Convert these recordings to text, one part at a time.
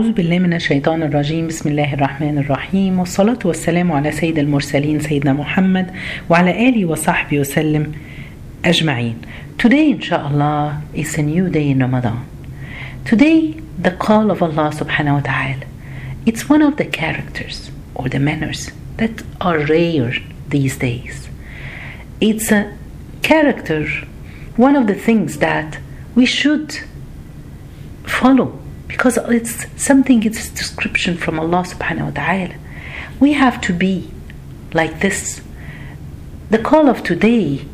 أعوذ بالله من الشيطان الرجيم بسم الله الرحمن الرحيم والصلاة والسلام على سيد المرسلين سيدنا محمد وعلى آله وصحبه وسلم أجمعين Today inshallah is a new day in Ramadan Today the call of Allah wa ta'ala It's one of the characters or the manners that are rare these days It's a character one of the things that we should follow because it's something it's description from Allah subhanahu wa ta'ala. We have to be like this. The call of today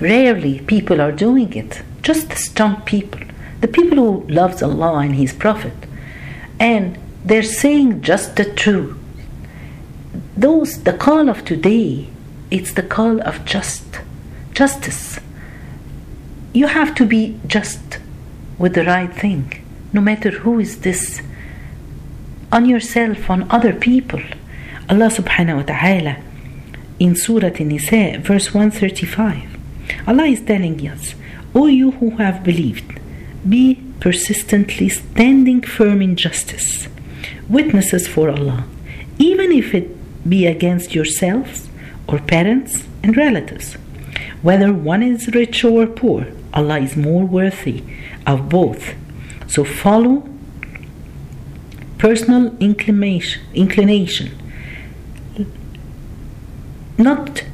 rarely people are doing it. Just the strong people. The people who loves Allah and his prophet. And they're saying just the truth. Those the call of today it's the call of just justice. You have to be just with the right thing no matter who is this on yourself on other people Allah subhanahu wa ta'ala in Surah An-Nisa verse 135 Allah is telling us O you who have believed be persistently standing firm in justice witnesses for Allah even if it be against yourselves or parents and relatives. Whether one is rich or poor Allah is more worthy of both so follow personal inclination, inclination. Not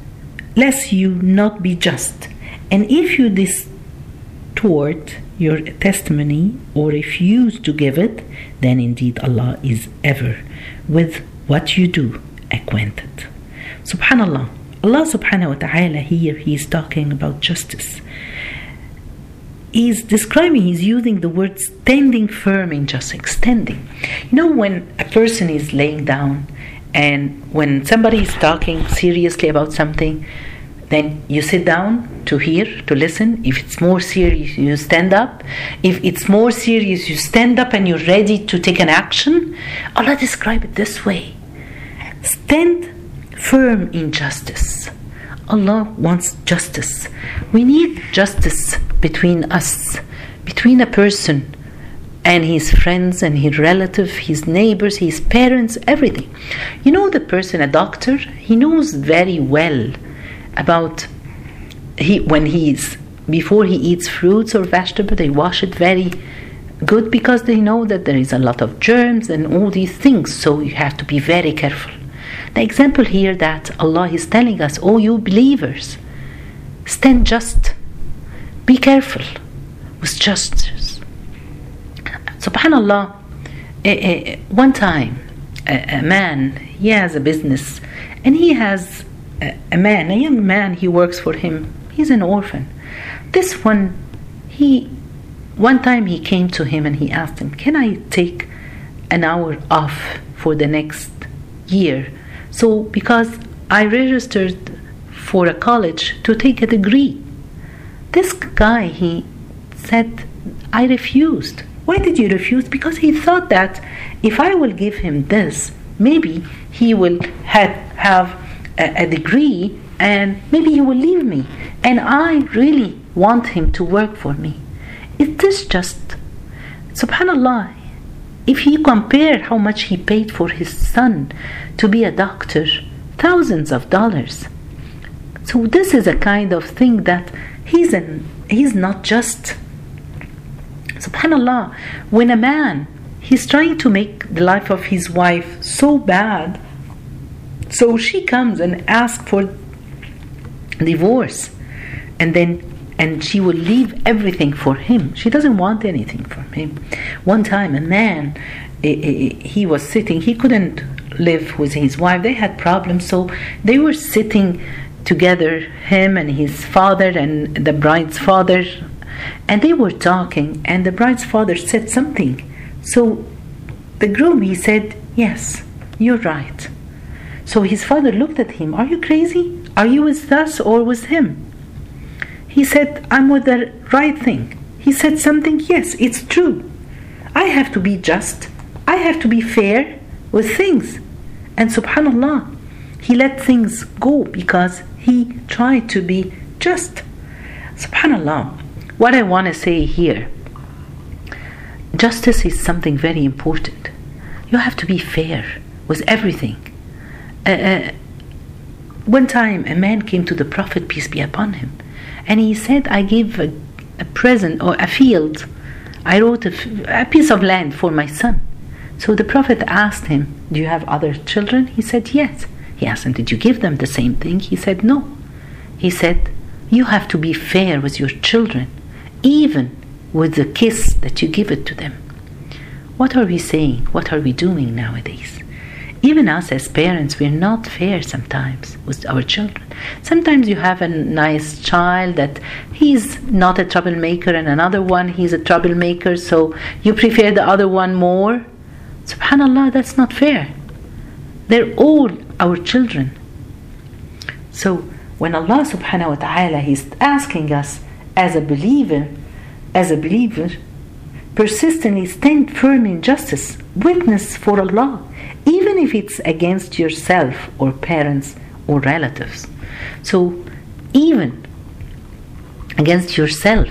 lest you not be just. And if you distort your testimony or refuse to give it, then indeed Allah is ever with what you do acquainted. Subhanallah. Allah subhanahu wa ta'ala here he is talking about justice he's describing, he's using the word standing firm in just extending. You know, when a person is laying down and when somebody is talking seriously about something, then you sit down to hear, to listen. If it's more serious, you stand up. If it's more serious, you stand up and you're ready to take an action. Allah describe it this way stand firm in justice. Allah wants justice. We need justice between us, between a person and his friends and his relatives, his neighbors, his parents, everything. You know the person, a doctor, he knows very well about he when he's before he eats fruits or vegetable, they wash it very good because they know that there is a lot of germs and all these things. So you have to be very careful. The example here that Allah is telling us, oh you believers, stand just, be careful with justice. Subhanallah, eh, eh, one time a, a, man, he has a business and he has a, a man, a young man, he works for him. He's an orphan. This one, he, one time he came to him and he asked him, Can I take an hour off for the next year so, because I registered for a college to take a degree, this guy, he said, I refused. Why did you refuse? Because he thought that if I will give him this, maybe he will have, have a, a degree and maybe he will leave me. And I really want him to work for me. Is this just? Subhanallah, if you compare how much he paid for his son to be a doctor, thousands of dollars. So this is a kind of thing that he's an he's not just. Subhanallah, when a man he's trying to make the life of his wife so bad, so she comes and asks for divorce, and then and she will leave everything for him. She doesn't want anything from him. One time, a man, eh, eh, eh, he was sitting, he couldn't live with his wife. They had problems, so they were sitting together, him and his father and the bride's father, and they were talking. And the bride's father said something. So the groom, he said, Yes, you're right. So his father looked at him, Are you crazy? Are you with us or with him? He said, I'm with the right thing. He said something, yes, it's true. I have to be just. I have to be fair with things. And subhanAllah, he let things go because he tried to be just. Subhanallah, what I want to say here justice is something very important. You have to be fair with everything. Uh, uh, one time, a man came to the Prophet, peace be upon him, and he said, I gave a, a present or a field. I wrote a, a piece of land for my son. So the Prophet asked him, Do you have other children? He said, Yes. He asked him, Did you give them the same thing? He said, No. He said, You have to be fair with your children, even with the kiss that you give it to them. What are we saying? What are we doing nowadays? Even us as parents, we're not fair sometimes with our children. Sometimes you have a nice child that he's not a troublemaker, and another one he's a troublemaker, so you prefer the other one more. Subhanallah, that's not fair. They're all our children. So when Allah subhanahu wa ta'ala is asking us as a believer, as a believer, persistently stand firm in justice, witness for Allah, even if it's against yourself or parents or relatives. So even against yourself,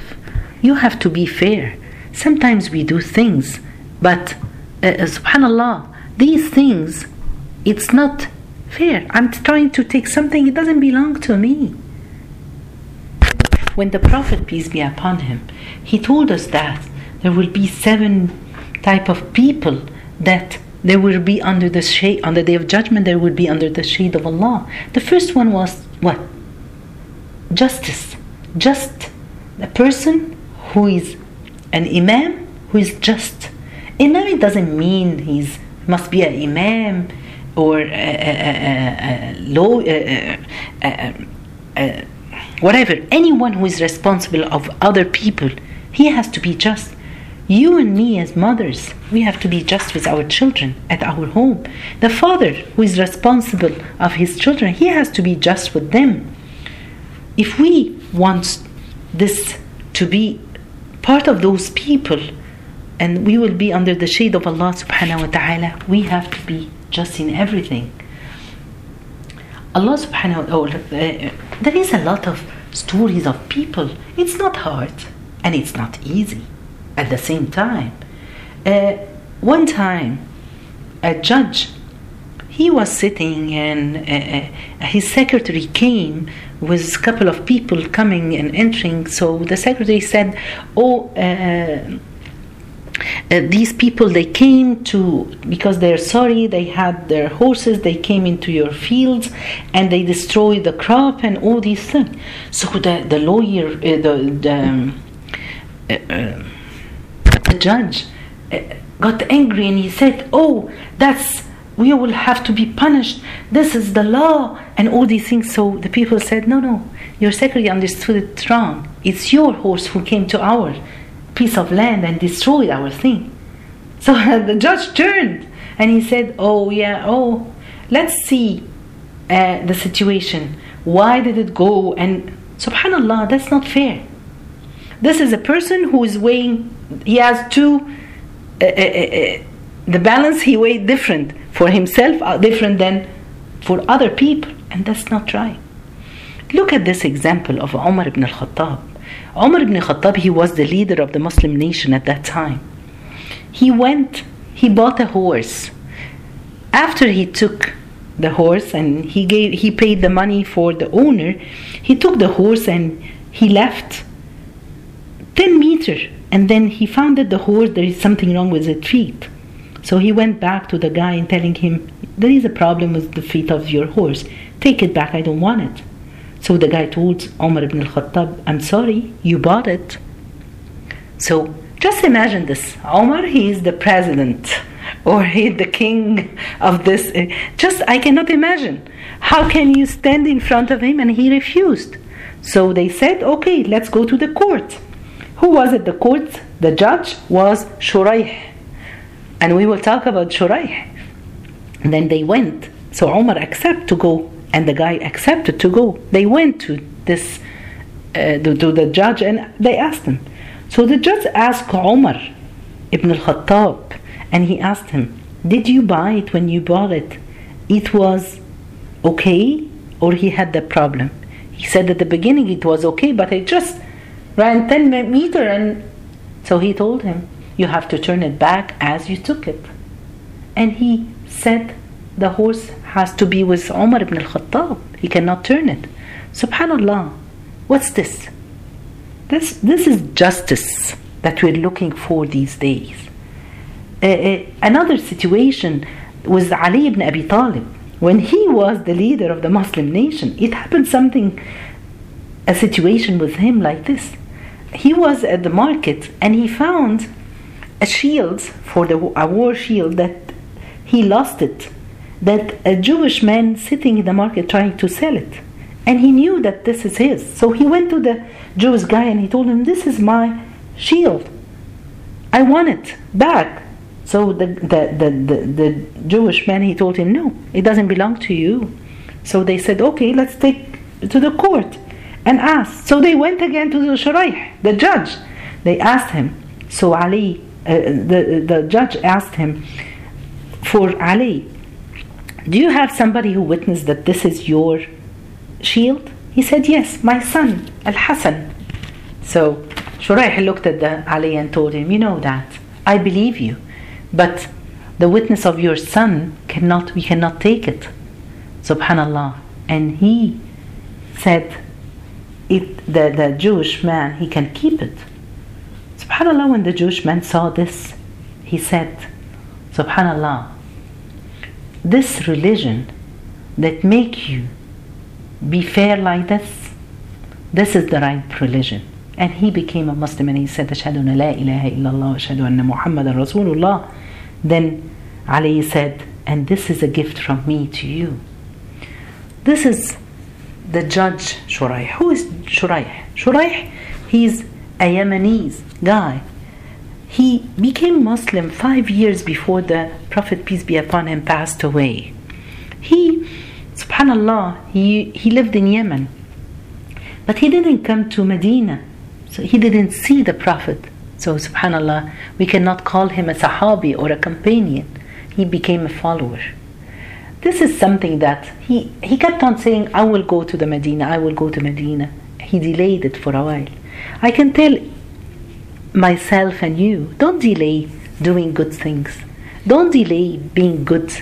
you have to be fair. Sometimes we do things, but uh, uh subhanallah, these things, it's not fair. I'm trying to take something, it doesn't belong to me. When the Prophet, peace be upon him, he told us that there will be seven type of people that they will be under the shade on the day of judgment they will be under the shade of Allah. The first one was what? Justice. Just a person who is an imam who is just. Imam it doesn't mean he's must be an imam or a, a, a, law, whatever. Anyone who is responsible of other people, he has to be just. You and me, as mothers, we have to be just with our children at our home. The father, who is responsible of his children, he has to be just with them. If we want this to be part of those people, and we will be under the shade of Allah subhanahu wa ta'ala, we have to be just in everything. Allah subhanahu wa ta'ala, uh, there is a lot of stories of people. It's not hard and it's not easy at the same time. Uh, one time, a judge, he was sitting and uh, uh, his secretary came with a couple of people coming and entering. So the secretary said, "Oh." Uh, uh, these people they came to because they're sorry they had their horses they came into your fields and they destroyed the crop and all these things so the, the lawyer uh, the, the um, uh, the judge uh, got angry and he said, Oh, that's, we will have to be punished. This is the law, and all these things. So the people said, No, no, your secretary understood it wrong. It's your horse who came to our piece of land and destroyed our thing. So the judge turned and he said, Oh, yeah, oh, let's see uh, the situation. Why did it go? And subhanAllah, that's not fair. This is a person who is weighing he has two uh, uh, uh, the balance he weighed different for himself uh, different than for other people and that's not right. Look at this example of Umar ibn al-Khattab. Umar ibn al-Khattab he was the leader of the Muslim nation at that time. He went he bought a horse. After he took the horse and he gave he paid the money for the owner he took the horse and he left 10 meter and then he found that the horse, there is something wrong with the feet. So he went back to the guy and telling him, There is a problem with the feet of your horse. Take it back, I don't want it. So the guy told Omar ibn al Khattab, I'm sorry, you bought it. So just imagine this Omar, he is the president or he the king of this. Eh, just, I cannot imagine. How can you stand in front of him? And he refused. So they said, Okay, let's go to the court. Who was it? The court, the judge was Shuraih. And we will talk about Shuraih. Then they went. So Umar accepted to go, and the guy accepted to go. They went to this, uh, to, to the judge, and they asked him. So the judge asked Umar ibn al-Khattab, and he asked him, "Did you buy it when you bought it? It was okay, or he had the problem?" He said at the beginning it was okay, but I just ran 10 meter and so he told him You have to turn it back as you took it. And he said the horse has to be with Umar ibn al-Khattab. He cannot turn it. Subhanallah. What's this? This, this is justice that we're looking for these days. Uh, uh, another situation was Ali ibn Abi Talib. When he was the leader of the Muslim nation, it happened something, a situation with him like this. He was at the market and he found a shield for the a war shield that he lost it that a Jewish man sitting in the market trying to sell it. And he knew that this is his. So he went to the Jewish guy and he told him, This is my shield. I want it back. So the, the, the, the, the Jewish man, he told him, No, it doesn't belong to you. So they said, Okay, let's take to the court and asked. So they went again to the Shuraih, the judge. They asked him. So Ali, uh, the, the judge asked him for Ali, do you have somebody who witnessed that this is your shield? He said, Yes, my son, Al Hassan. So Shuraih looked at the Ali and told him, You know that. I believe you. But the witness of your son cannot we cannot take it. Subhanallah. And he said it the, the Jewish man he can keep it. Subhanallah when the Jewish man saw this, he said, Subhanallah, this religion that make you be fair like this, this is the right religion. And he became a Muslim and he said, Ashhadu an la ilaha illallah, Ashhadu anna Muhammadan Rasulullah. Then Ali said, and this is a gift from me to you. This is the judge Shuraih. Who is Shuraih? Shuraih, he's a Yemenis guy he became Muslim five years before the Prophet, peace be upon him, passed away. He, subhanAllah, he, he lived in Yemen. But he didn't come to Medina. So he didn't see the Prophet. So, subhanAllah, we cannot call him a Sahabi or a companion. He became a follower. This is something that he, he kept on saying, I will go to the Medina, I will go to Medina. He delayed it for a while. I can tell myself and you, don't delay doing good things. Don't delay being good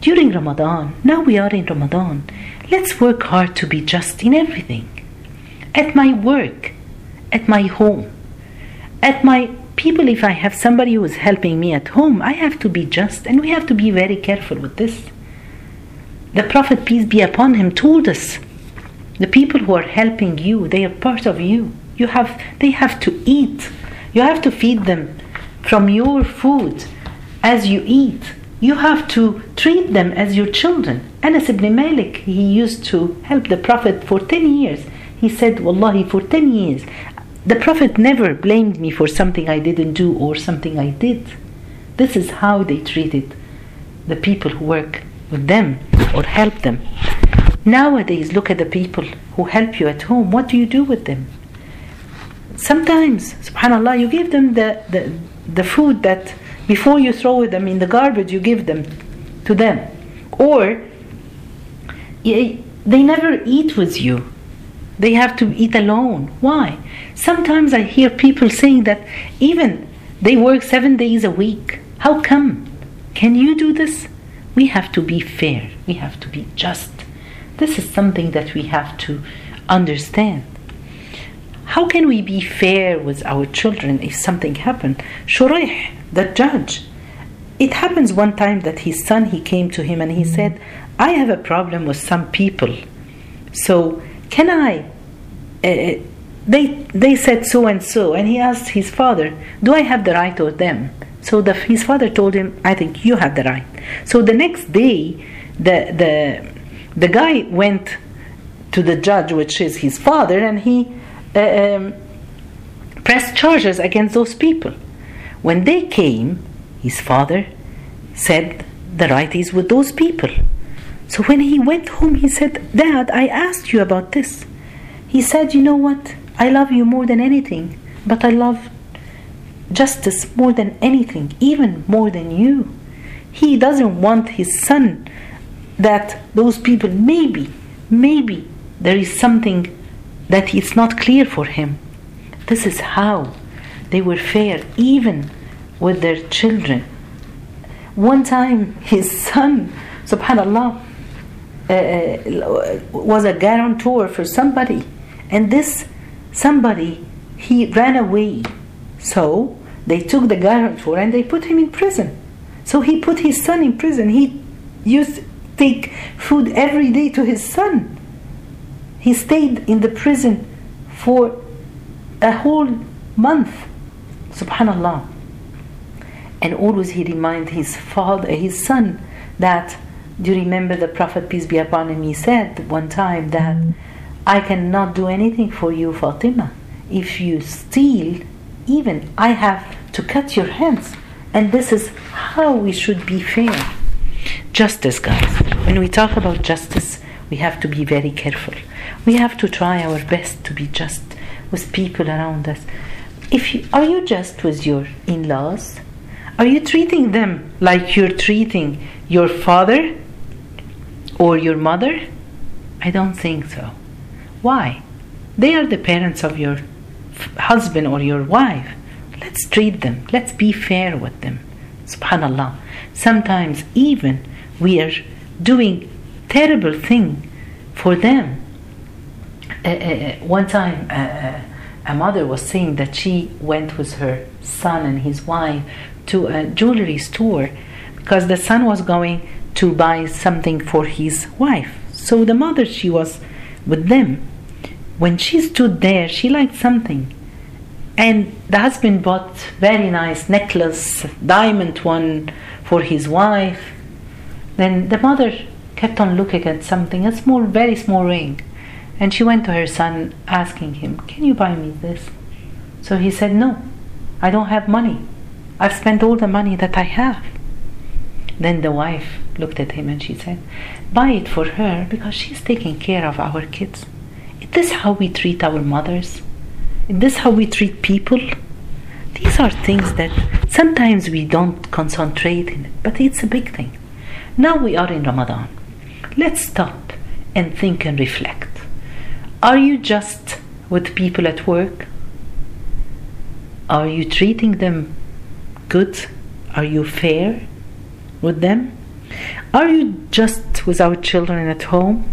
during Ramadan. Now we are in Ramadan. Let's work hard to be just in everything. At my work, at my home, at my people, if I have somebody who is helping me at home, I have to be just and we have to be very careful with this. The Prophet, peace be upon him, told us the people who are helping you, they are part of you. You have they have to eat you have to feed them from your food as you eat. You have to treat them as your children. Anas ibn Malik, he used to help the Prophet for 10 years. He said, Wallahi, for 10 years, the Prophet never blamed me for something I didn't do or something I did. This is how they treated the people who work with them or help them. Nowadays, look at the people who help you at home. What do you do with them? sometimes, subhanAllah, you give them the, the, the food that before you throw them in the garbage, you give them to them. Or they never eat with you. They have to eat alone. Why? Sometimes I hear people saying that even they work seven days a week. How come? Can you do this? We have to be fair. We have to be just. This is something that we have to understand. How can we be fair with our children if something happened? Shuraih, the judge, it happens one time that his son he came to him and he said, "I have a problem with some people, so can I?" Uh, they they said so and so, and he asked his father, "Do I have the right or them?" So the, his father told him, "I think you have the right." So the next day, the the the guy went to the judge, which is his father, and he uh, um, pressed charges against those people. When they came, his father said the right is with those people. So when he went home, he said, Dad, I asked you about this. He said, You know what? I love you more than anything, but I love justice more than anything, even more than you. He doesn't want his son that those people, maybe, maybe there is something that it's not clear for him. This is how they were fair, even with their children. One time, his son, subhanAllah, uh, was a guarantor for somebody, and this somebody he ran away. So they took the guarantor and they put him in prison. So he put his son in prison. He used to take food every day to his son. He stayed in the prison for a whole month. Subhanallah. And always he remind his father, his son, that do you remember the Prophet peace be upon him? He said one time that I cannot do anything for you, Fatima. If you steal, even I have to cut your hands. And this is how we should be fair. Justice, guys. When we talk about justice, we have to be very careful. We have to try our best to be just with people around us. If you, are you just with your in-laws? Are you treating them like you're treating your father or your mother? I don't think so. Why? They are the parents of your husband or your wife. Let's treat them. Let's be fair with them. Subhanallah. Sometimes even we are doing terrible thing for them. Uh, uh, one time, uh, a mother was saying that she went with her son and his wife to a jewelry store because the son was going to buy something for his wife. So the mother, she was with them. When she stood there, she liked something. And the husband bought very nice necklace, diamond one for his wife. Then the mother kept on looking at something, a small, very small ring. And she went to her son asking him, Can you buy me this? So he said, No, I don't have money. I've spent all the money that I have. Then the wife looked at him and she said, Buy it for her because she's taking care of our kids. Is this how we treat our mothers? Is this how we treat people? These are things that sometimes we don't concentrate in it, but it's a big thing. Now we are in Ramadan. Let's stop and think and reflect. Are you just with people at work? Are you treating them good? Are you fair with them? Are you just with our children at home?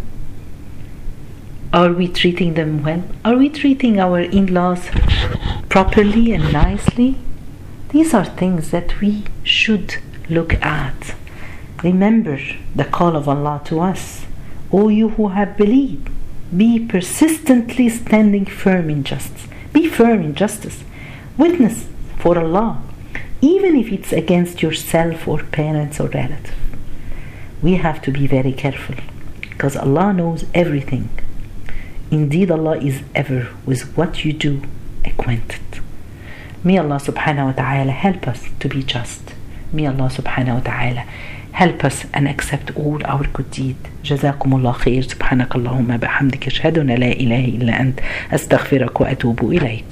Are we treating them well? Are we treating our in laws properly and nicely? These are things that we should look at. Remember the call of Allah to us. O you who have believed, be persistently standing firm in justice. Be firm in justice. Witness for Allah, even if it's against yourself or parents or relatives. We have to be very careful because Allah knows everything. Indeed, Allah is ever with what you do acquainted. May Allah subhanahu wa ta'ala help us to be just. May Allah subhanahu wa ta'ala help us and accept all our good deed. جزاكم الله خير سبحانك اللهم بحمدك أشهد أن لا إله إلا أنت أستغفرك وأتوب إليك